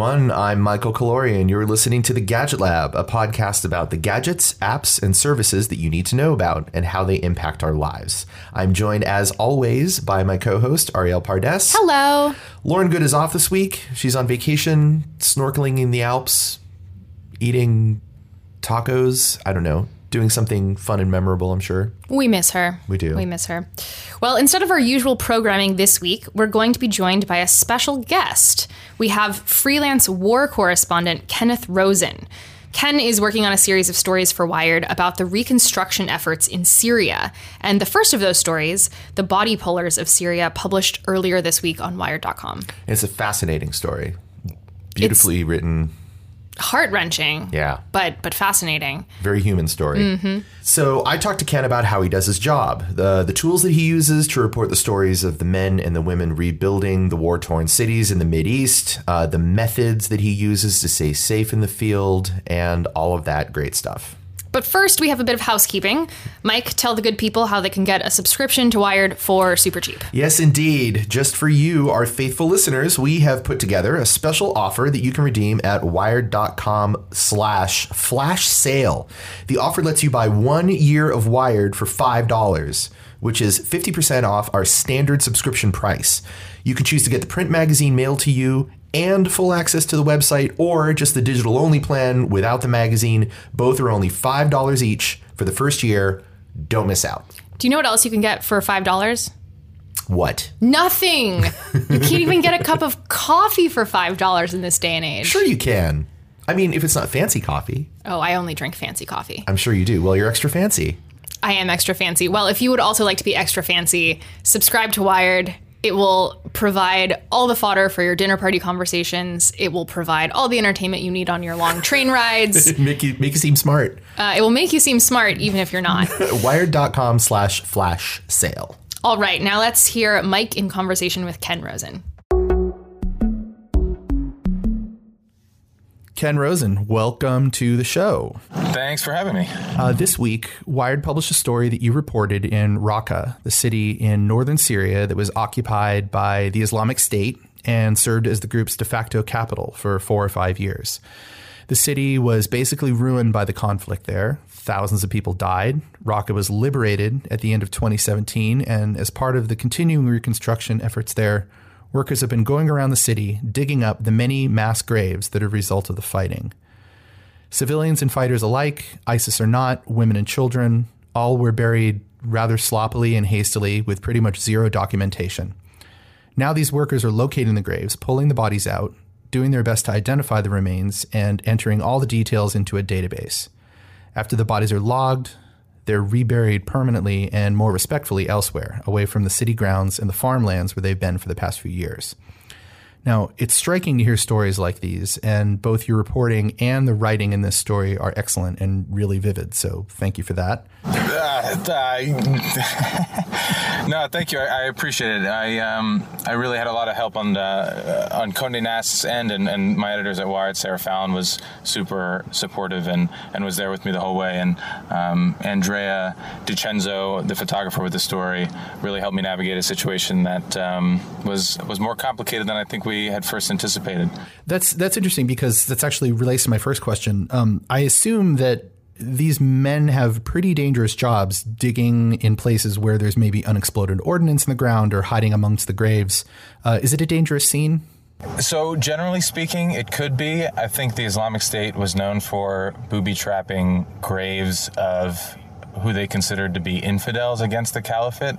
Everyone. I'm Michael Calorian. You're listening to the Gadget Lab, a podcast about the gadgets, apps, and services that you need to know about and how they impact our lives. I'm joined, as always, by my co host, Arielle Pardes. Hello. Lauren Goode is off this week. She's on vacation, snorkeling in the Alps, eating tacos. I don't know, doing something fun and memorable, I'm sure. We miss her. We do. We miss her. Well, instead of our usual programming this week, we're going to be joined by a special guest. We have freelance war correspondent Kenneth Rosen. Ken is working on a series of stories for Wired about the reconstruction efforts in Syria. And the first of those stories, The Body Pullers of Syria, published earlier this week on Wired.com. It's a fascinating story. Beautifully written. Heart wrenching. Yeah. But but fascinating. Very human story. So I talked to Ken about how he does his job, the the tools that he uses to report the stories of the men and the women rebuilding the war torn cities in the Mid East, uh, the methods that he uses to stay safe in the field, and all of that great stuff. But first, we have a bit of housekeeping. Mike, tell the good people how they can get a subscription to Wired for super cheap. Yes, indeed. Just for you, our faithful listeners, we have put together a special offer that you can redeem at wired.com slash flash sale. The offer lets you buy one year of Wired for $5, which is 50% off our standard subscription price. You can choose to get the print magazine mailed to you and full access to the website or just the digital only plan without the magazine. Both are only $5 each for the first year. Don't miss out. Do you know what else you can get for $5? What? Nothing. you can't even get a cup of coffee for $5 in this day and age. Sure, you can. I mean, if it's not fancy coffee, Oh, I only drink fancy coffee. I'm sure you do. Well, you're extra fancy. I am extra fancy. Well, if you would also like to be extra fancy, subscribe to Wired. It will provide all the fodder for your dinner party conversations. It will provide all the entertainment you need on your long train rides. make you make you seem smart. Uh, it will make you seem smart, even if you're not. Wired.com slash flash sale. All right, now let's hear Mike in conversation with Ken Rosen. Ken Rosen, welcome to the show. Thanks for having me. Uh, this week, Wired published a story that you reported in Raqqa, the city in northern Syria that was occupied by the Islamic State and served as the group's de facto capital for four or five years. The city was basically ruined by the conflict there. Thousands of people died. Raqqa was liberated at the end of 2017, and as part of the continuing reconstruction efforts there, workers have been going around the city digging up the many mass graves that are a result of the fighting. Civilians and fighters alike, ISIS or not, women and children, all were buried rather sloppily and hastily with pretty much zero documentation. Now these workers are locating the graves, pulling the bodies out, doing their best to identify the remains, and entering all the details into a database. After the bodies are logged, they're reburied permanently and more respectfully elsewhere, away from the city grounds and the farmlands where they've been for the past few years. Now, it's striking to hear stories like these, and both your reporting and the writing in this story are excellent and really vivid, so thank you for that. Uh, no, thank you. I, I, appreciate it. I um, I really had a lot of help on the, uh, on Condé Nast's end, and, and my editors at Wired, Sarah Fallon, was super supportive and, and was there with me the whole way. And um, Andrea DiCenzo, the photographer with the story, really helped me navigate a situation that um, was was more complicated than I think we had first anticipated. That's that's interesting because that's actually relates to my first question. Um, I assume that these men have pretty dangerous jobs digging in places where there's maybe unexploded ordnance in the ground or hiding amongst the graves. Uh, is it a dangerous scene? So, generally speaking, it could be. I think the Islamic State was known for booby trapping graves of who they considered to be infidels against the caliphate.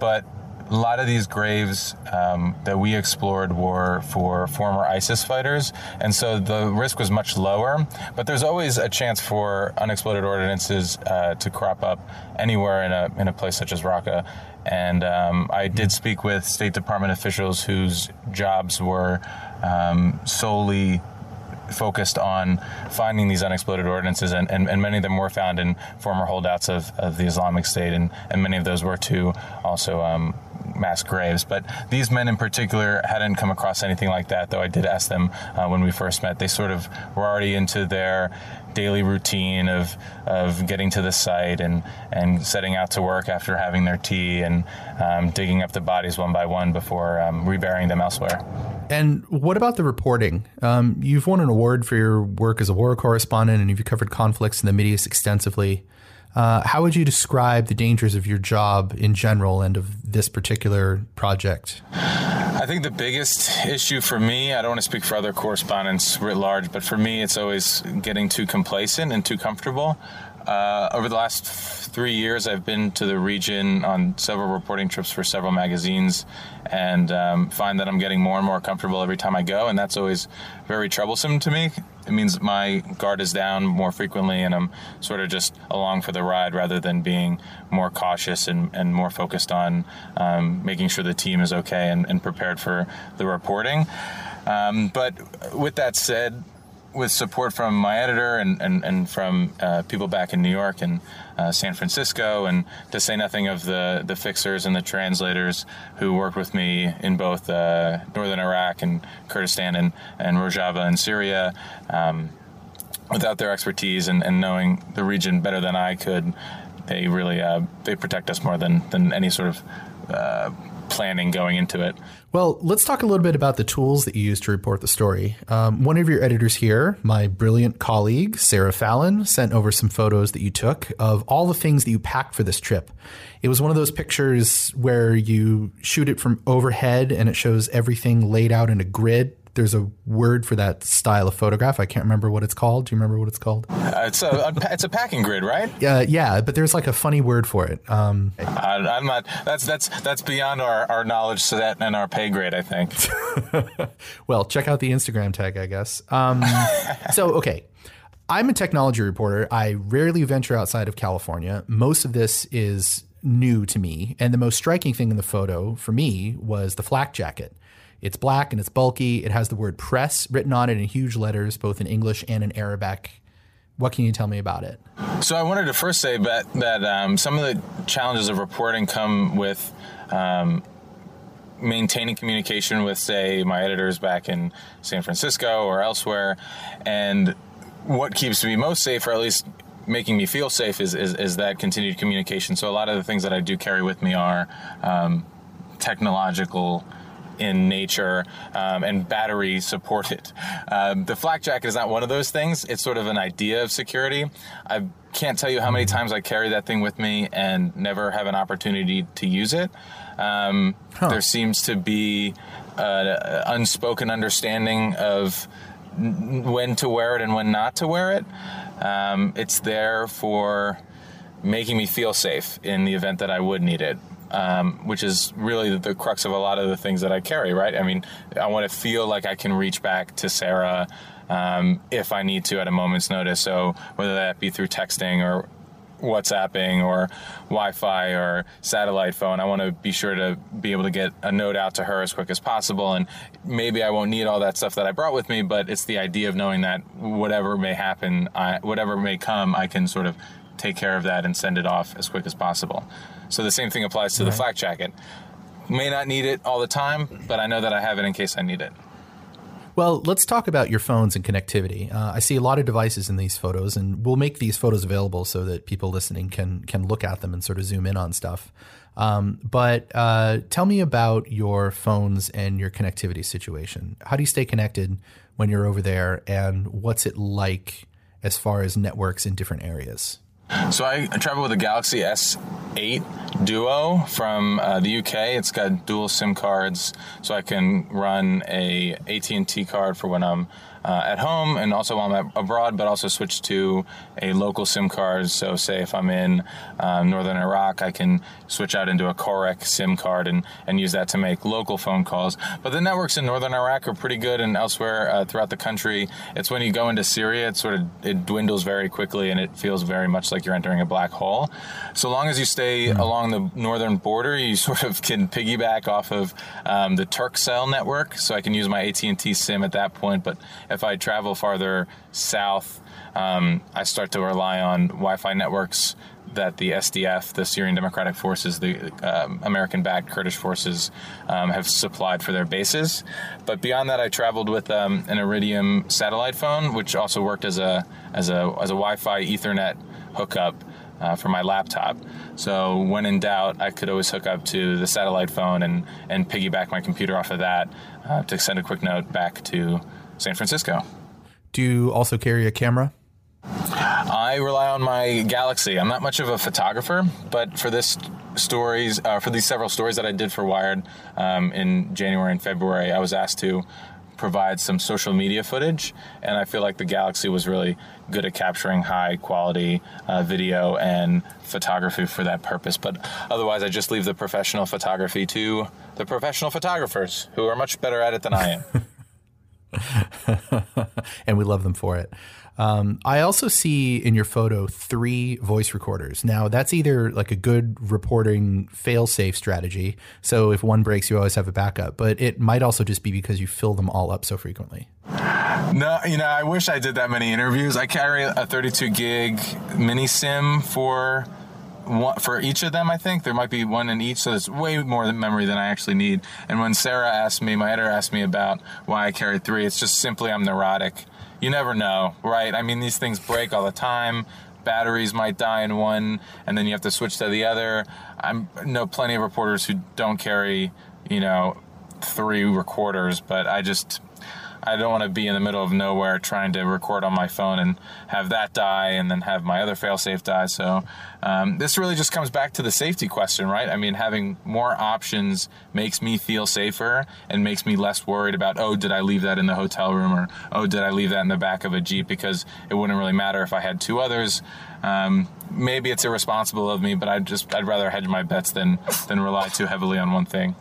But a lot of these graves um, that we explored were for former ISIS fighters, and so the risk was much lower. But there's always a chance for unexploded ordinances uh, to crop up anywhere in a in a place such as Raqqa. And um, I did speak with State Department officials whose jobs were um, solely focused on finding these unexploded ordinances, and, and, and, many of them were found in former holdouts of, of the Islamic State, and, and many of those were too also um, mass graves. But these men in particular hadn't come across anything like that, though I did ask them uh, when we first met. They sort of were already into their daily routine of of getting to the site and and setting out to work after having their tea and um, digging up the bodies one by one before um, reburying them elsewhere. And what about the reporting? Um, you've won an award for your work as a war correspondent, and you've covered conflicts in the Middle East extensively. Uh, how would you describe the dangers of your job in general and of this particular project? I think the biggest issue for me, I don't want to speak for other correspondents writ large, but for me, it's always getting too complacent and too comfortable. Uh, over the last three years, I've been to the region on several reporting trips for several magazines and um, find that I'm getting more and more comfortable every time I go, and that's always very troublesome to me. It means my guard is down more frequently, and I'm sort of just along for the ride rather than being more cautious and, and more focused on um, making sure the team is okay and, and prepared for the reporting. Um, but with that said, with support from my editor and, and, and from uh, people back in New York and uh, San Francisco, and to say nothing of the, the fixers and the translators who worked with me in both uh, northern Iraq and Kurdistan and, and Rojava in Syria. Um, without their expertise and, and knowing the region better than I could, they really uh, they protect us more than, than any sort of uh, planning going into it. Well, let's talk a little bit about the tools that you use to report the story. Um, one of your editors here, my brilliant colleague, Sarah Fallon, sent over some photos that you took of all the things that you packed for this trip. It was one of those pictures where you shoot it from overhead and it shows everything laid out in a grid there's a word for that style of photograph. I can't remember what it's called. Do you remember what it's called? Uh, it's a it's a packing grid, right? Yeah, yeah, but there's like a funny word for it. Um, I, am not. That's that's that's beyond our, our knowledge set and our pay grade. I think. well, check out the Instagram tag, I guess. Um, so okay. I'm a technology reporter. I rarely venture outside of California. Most of this is new to me. And the most striking thing in the photo for me was the flak jacket. It's black and it's bulky. It has the word press written on it in huge letters, both in English and in Arabic. What can you tell me about it? So I wanted to first say that, that um, some of the challenges of reporting come with um, maintaining communication with, say, my editors back in San Francisco or elsewhere. And what keeps me most safe, or at least making me feel safe, is, is, is that continued communication. So a lot of the things that I do carry with me are um, technological in nature um, and battery supported. Um, the flak jacket is not one of those things. It's sort of an idea of security. I can't tell you how many times I carry that thing with me and never have an opportunity to use it. Um, huh. There seems to be an unspoken understanding of when to wear it and when not to wear it. Um, it's there for making me feel safe in the event that I would need it um, which is really the crux of a lot of the things that I carry, right? I mean, I want to feel like I can reach back to Sarah um, if I need to at a moment's notice. So whether that be through texting or WhatsApping or Wi-Fi or satellite phone. I want to be sure to be able to get a note out to her as quick as possible. And maybe I won't need all that stuff that I brought with me, but it's the idea of knowing that whatever may happen, I, whatever may come, I can sort of take care of that and send it off as quick as possible. So the same thing applies to right. the flak jacket. May not need it all the time, but I know that I have it in case I need it. Well, let's talk about your phones and connectivity. Uh, I see a lot of devices in these photos, and we'll make these photos available so that people listening can can look at them and sort of zoom in on stuff. Um, but uh, tell me about your phones and your connectivity situation. How do you stay connected when you're over there, and what's it like as far as networks in different areas? So I, travel with a Galaxy S8 Duo from uh, the UK. It's got dual SIM cards, so I can run a AT&T card for when I'm uh, at home and also while I'm abroad, but also switch to a local SIM card. So, say if I'm in um, northern Iraq, I can switch out into a Korek SIM card and, and use that to make local phone calls. But the networks in northern Iraq are pretty good, and elsewhere uh, throughout the country, it's when you go into Syria, it sort of it dwindles very quickly, and it feels very much like you're entering a black hole. So long as you stay mm-hmm. along the northern border, you sort of can piggyback off of um, the Turkcell network. So I can use my AT&T SIM at that point, but if I travel farther south, um, I start to rely on Wi-Fi networks that the SDF, the Syrian Democratic Forces, the um, American backed Kurdish forces, um, have supplied for their bases. But beyond that, I traveled with um, an Iridium satellite phone, which also worked as a, as a, as a Wi Fi Ethernet hookup. Uh, for my laptop. So when in doubt, I could always hook up to the satellite phone and, and piggyback my computer off of that uh, to send a quick note back to San Francisco. Do you also carry a camera? I rely on my Galaxy. I'm not much of a photographer, but for this stories, uh, for these several stories that I did for Wired um, in January and February, I was asked to provide some social media footage, and I feel like the Galaxy was really good at capturing high quality uh, video and photography for that purpose. But otherwise, I just leave the professional photography to the professional photographers who are much better at it than I am. and we love them for it. Um, I also see in your photo three voice recorders. Now, that's either like a good reporting fail safe strategy. So if one breaks, you always have a backup, but it might also just be because you fill them all up so frequently. No, you know, I wish I did that many interviews. I carry a 32 gig mini SIM for one, for each of them, I think there might be one in each, so it's way more memory than I actually need. And when Sarah asked me, my editor asked me about why I carry three, it's just simply I'm neurotic you never know, right? I mean, these things break all the time. Batteries might die in one, and then you have to switch to the other. I know plenty of reporters who don't carry, you know, three recorders, but I just I don't want to be in the middle of nowhere trying to record on my phone and have that die and then have my other failsafe die. So um, this really just comes back to the safety question, right? I mean, having more options makes me feel safer and makes me less worried about, oh, did I leave that in the hotel room or oh, did I leave that in the back of a Jeep? Because it wouldn't really matter if I had two others. Um, maybe it's irresponsible of me, but I'd just I'd rather hedge my bets than than rely too heavily on one thing.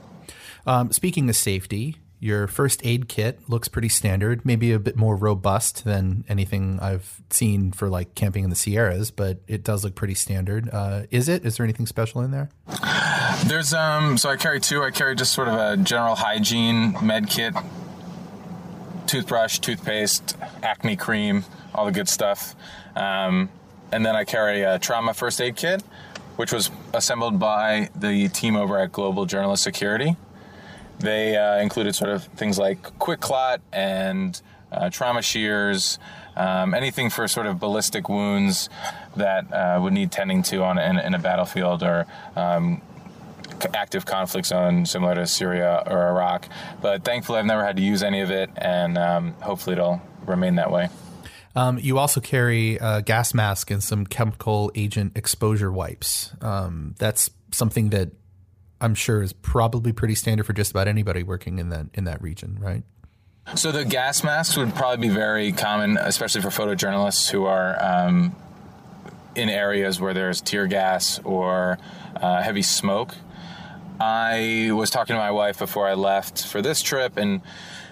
Um, speaking of safety, your first aid kit looks pretty standard, maybe a bit more robust than anything I've seen for like camping in the Sierras, but it does look pretty standard. Uh, is it? Is there anything special in there? There's um. So I carry two. I carry just sort of a general hygiene med kit, toothbrush, toothpaste, acne cream, all the good stuff. Um, and then I carry a trauma first aid kit, which was assembled by the team over at Global Journalist Security. They uh, included sort of things like quick clot and uh, trauma shears, um, anything for sort of ballistic wounds that uh, would need tending to on in, in a battlefield or um, active conflict zone similar to Syria or Iraq. But thankfully, I've never had to use any of it, and um, hopefully, it'll remain that way. Um, you also carry a gas mask and some chemical agent exposure wipes. Um, that's something that I'm sure is probably pretty standard for just about anybody working in that in that region, right? So the gas masks would probably be very common, especially for photojournalists who are um, in areas where there's tear gas or uh, heavy smoke. I was talking to my wife before I left for this trip, and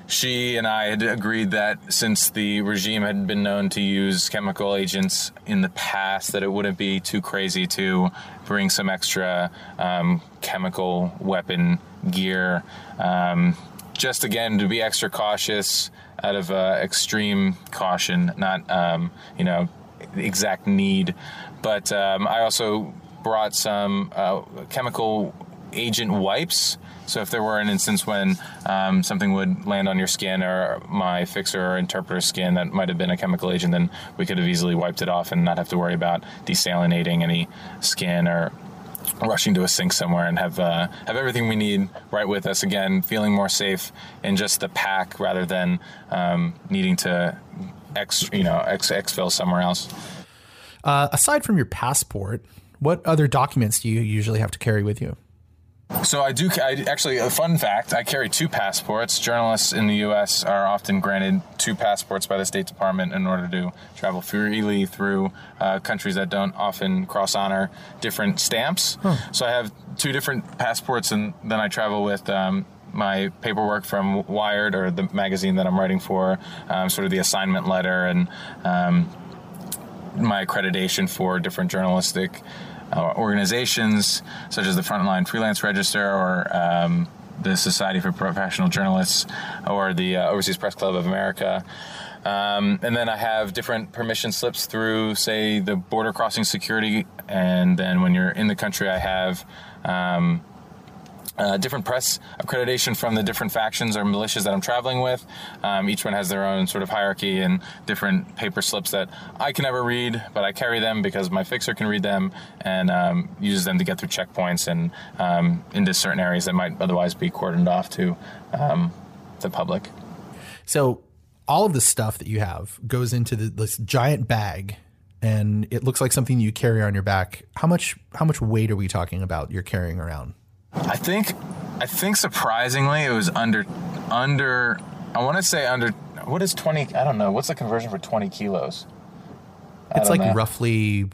she and I had agreed that since the regime had been known to use chemical agents in the past, that it wouldn't be too crazy to bring some extra um, chemical weapon gear. Um, just again to be extra cautious out of uh, extreme caution, not um, you know exact need. But um, I also brought some uh, chemical agent wipes so if there were an instance when um, something would land on your skin or my fixer or interpreter skin that might have been a chemical agent, then we could have easily wiped it off and not have to worry about desalinating any skin or rushing to a sink somewhere and have uh, have everything we need right with us again, feeling more safe in just the pack rather than um, needing to ex you know ex exfil somewhere else. Uh, aside from your passport, what other documents do you usually have to carry with you? So I do. I actually a fun fact. I carry two passports. Journalists in the U.S. are often granted two passports by the State Department in order to travel freely through uh, countries that don't often cross honor different stamps. Huh. So I have two different passports, and then I travel with. Um, my paperwork from Wired or the magazine that I'm writing for, um, sort of the assignment letter and um, my accreditation for different journalistic uh, organizations such as the Frontline Freelance Register or um, the Society for Professional Journalists or the uh, Overseas Press Club of America. Um, and then I have different permission slips through, say, the border crossing security. And then when you're in the country, I have um, uh, different press accreditation from the different factions or militias that I'm traveling with. Um, each one has their own sort of hierarchy and different paper slips that I can never read, but I carry them because my fixer can read them and um, uses them to get through checkpoints and um, into certain areas that might otherwise be cordoned off to um, the public. So all of the stuff that you have goes into the, this giant bag and it looks like something you carry on your back. How much how much weight are we talking about you're carrying around? I think I think surprisingly it was under under I want to say under what is 20 I don't know what's the conversion for 20 kilos? I it's like know. roughly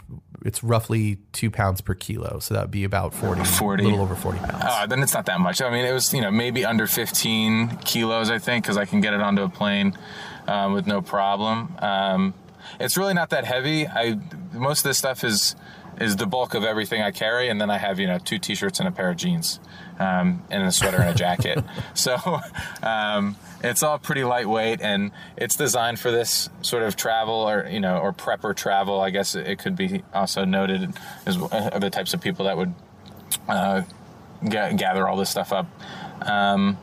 it's roughly two pounds per kilo so that would be about 40 40 a little over 40 pounds. Oh then it's not that much. I mean it was you know maybe under 15 kilos I think because I can get it onto a plane um, with no problem. Um, it's really not that heavy. I most of this stuff is is the bulk of everything I carry, and then I have you know two t-shirts and a pair of jeans, um, and a sweater and a jacket. so um, it's all pretty lightweight, and it's designed for this sort of travel or you know or prepper travel. I guess it could be also noted as uh, the types of people that would uh, g- gather all this stuff up. Um,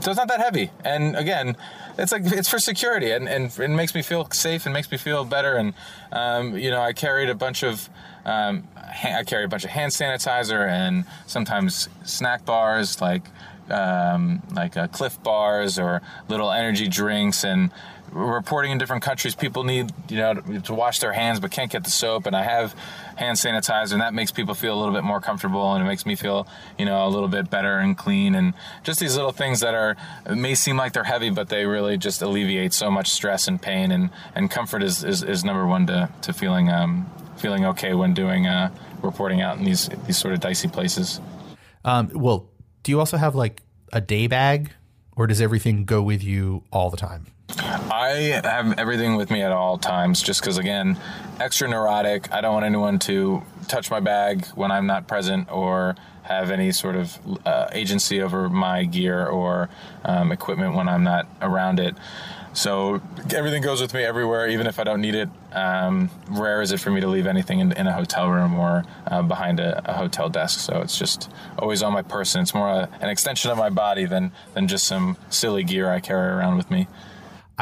so it's not that heavy, and again it's like it's for security and, and it makes me feel safe and makes me feel better and um, you know i carried a bunch of um, I carry a bunch of hand sanitizer and sometimes snack bars like um, like uh, Clif bars or little energy drinks and reporting in different countries people need you know to, to, wash their hands but can't get the soap and i have hand sanitizer and that makes people feel a little bit more comfortable and it makes me feel you know a little bit better and clean and just these little things that are may seem like they're heavy but they really just alleviate so much stress and pain and and comfort is is, is number one to to feeling um, feeling okay when doing uh, reporting out in these these sort of dicey places. Um, well, do you also have like a day bag, or does everything go with you all the time? I have everything with me at all times, just because again, extra neurotic. I don't want anyone to touch my bag when I'm not present or have any sort of uh, agency over my gear or um, equipment when I'm not around it. So everything goes with me everywhere, even if I don't need it. Um, rare is it for me to leave anything in, in a hotel room or uh, behind a, a, hotel desk. So it's just always on my person. It's more a, an extension of my body than than just some silly gear I carry around with me.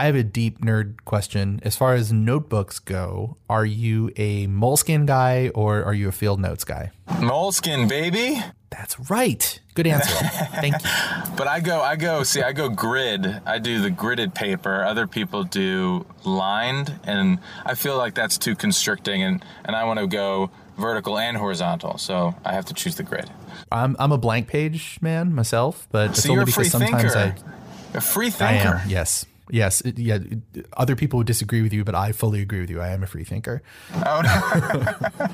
I have a deep nerd question. As far as notebooks go, are you a Moleskine guy or are you a field notes guy? Moleskine, baby. That's right. Good answer. Thank you. But I go, I go, see, I go grid. I do the gridded paper. Other people do lined. And I feel like that's too constricting. And, and I want to go vertical and horizontal. So I have to choose the grid. I'm, I'm a blank page man myself, but it's only because sometimes thinker. I. A free thinker. I am, yes. Yes, it, yeah. Other people would disagree with you, but I fully agree with you. I am a free thinker. Oh, no.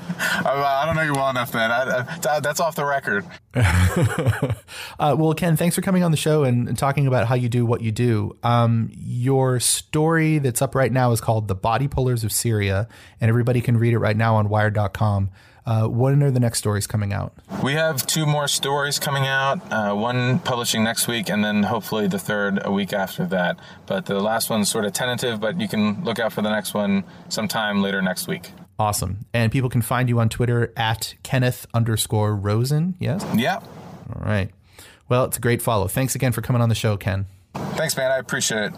I don't know you well enough, man. I, I, that's off the record. uh, well, Ken, thanks for coming on the show and, and, talking about how you do what you do. Um, your story that's up right now is called "The Body Pullers of Syria," and everybody can read it right now on Wired.com. Uh, when are the next stories coming out? We have two more stories coming out, uh, one publishing next week, and then hopefully the third a week after that. But the last one's sort of tentative, but you can look out for the next one sometime later next week. Awesome. And people can find you on Twitter at Kenneth underscore Rosen, yes? Yeah. All right. Well, it's a great follow. Thanks again for coming on the show, Ken. Thanks, man. I appreciate it.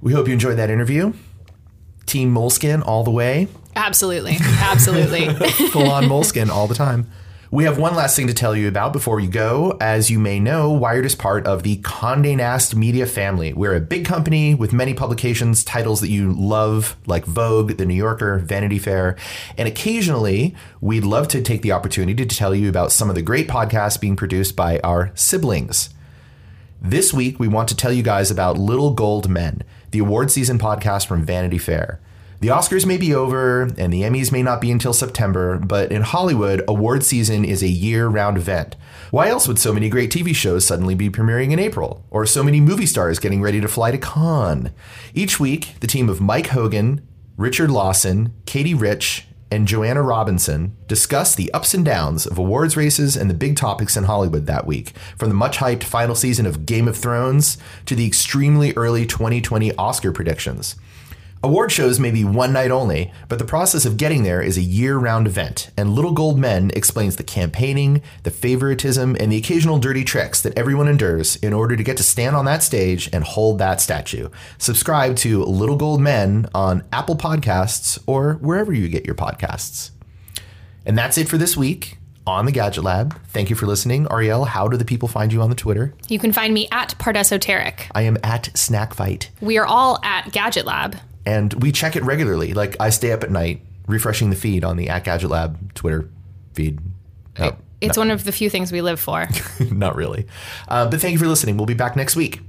We hope you enjoyed that interview. Team Moleskine all the way. Absolutely. Absolutely. Full on Moleskine all the time. We have one last thing to tell you about before we go. As you may know, Wired is part of the Condé Nast Media family. We're a big company with many publications, titles that you love, like Vogue, The New Yorker, Vanity Fair. And occasionally, we'd love to take the opportunity to tell you about some of the great podcasts being produced by our siblings. This week, we want to tell you guys about Little Gold Men the award season podcast from Vanity Fair. The Oscars may be over and the Emmys may not be until September, but in Hollywood, award season is a year round event. Why else would so many great TV shows suddenly be premiering in April? Or so many movie stars getting ready to fly to Cannes? Each week, the team of Mike Hogan, Richard Lawson, Katie Rich, and Joanna Robinson discuss the ups and downs of awards races and the big topics in Hollywood that week, from the much hyped final season of Game of Thrones to the extremely early 2020 Oscar predictions. Award shows may be one night only, but the process of getting there is a year round event, and Little Gold Men explains the campaigning, the favoritism, and the occasional dirty tricks that everyone endures in order to get to stand on that stage and hold that statue. Subscribe to Little Gold Men on Apple Podcasts or wherever you get your podcasts. And that's it for this week on the Gadget Lab. Thank you for listening. Ariel, how do the people find you on the Twitter? You can find me at Pardesoteric. I am at Snack Fight. We are all at Gadget Lab and we check it regularly. Like I stay up at night refreshing the feed on the at Gadget Lab Twitter feed. Oh, it's no. one of the few things we live for. Not really. Uh, but thank you for listening. We'll be back next week.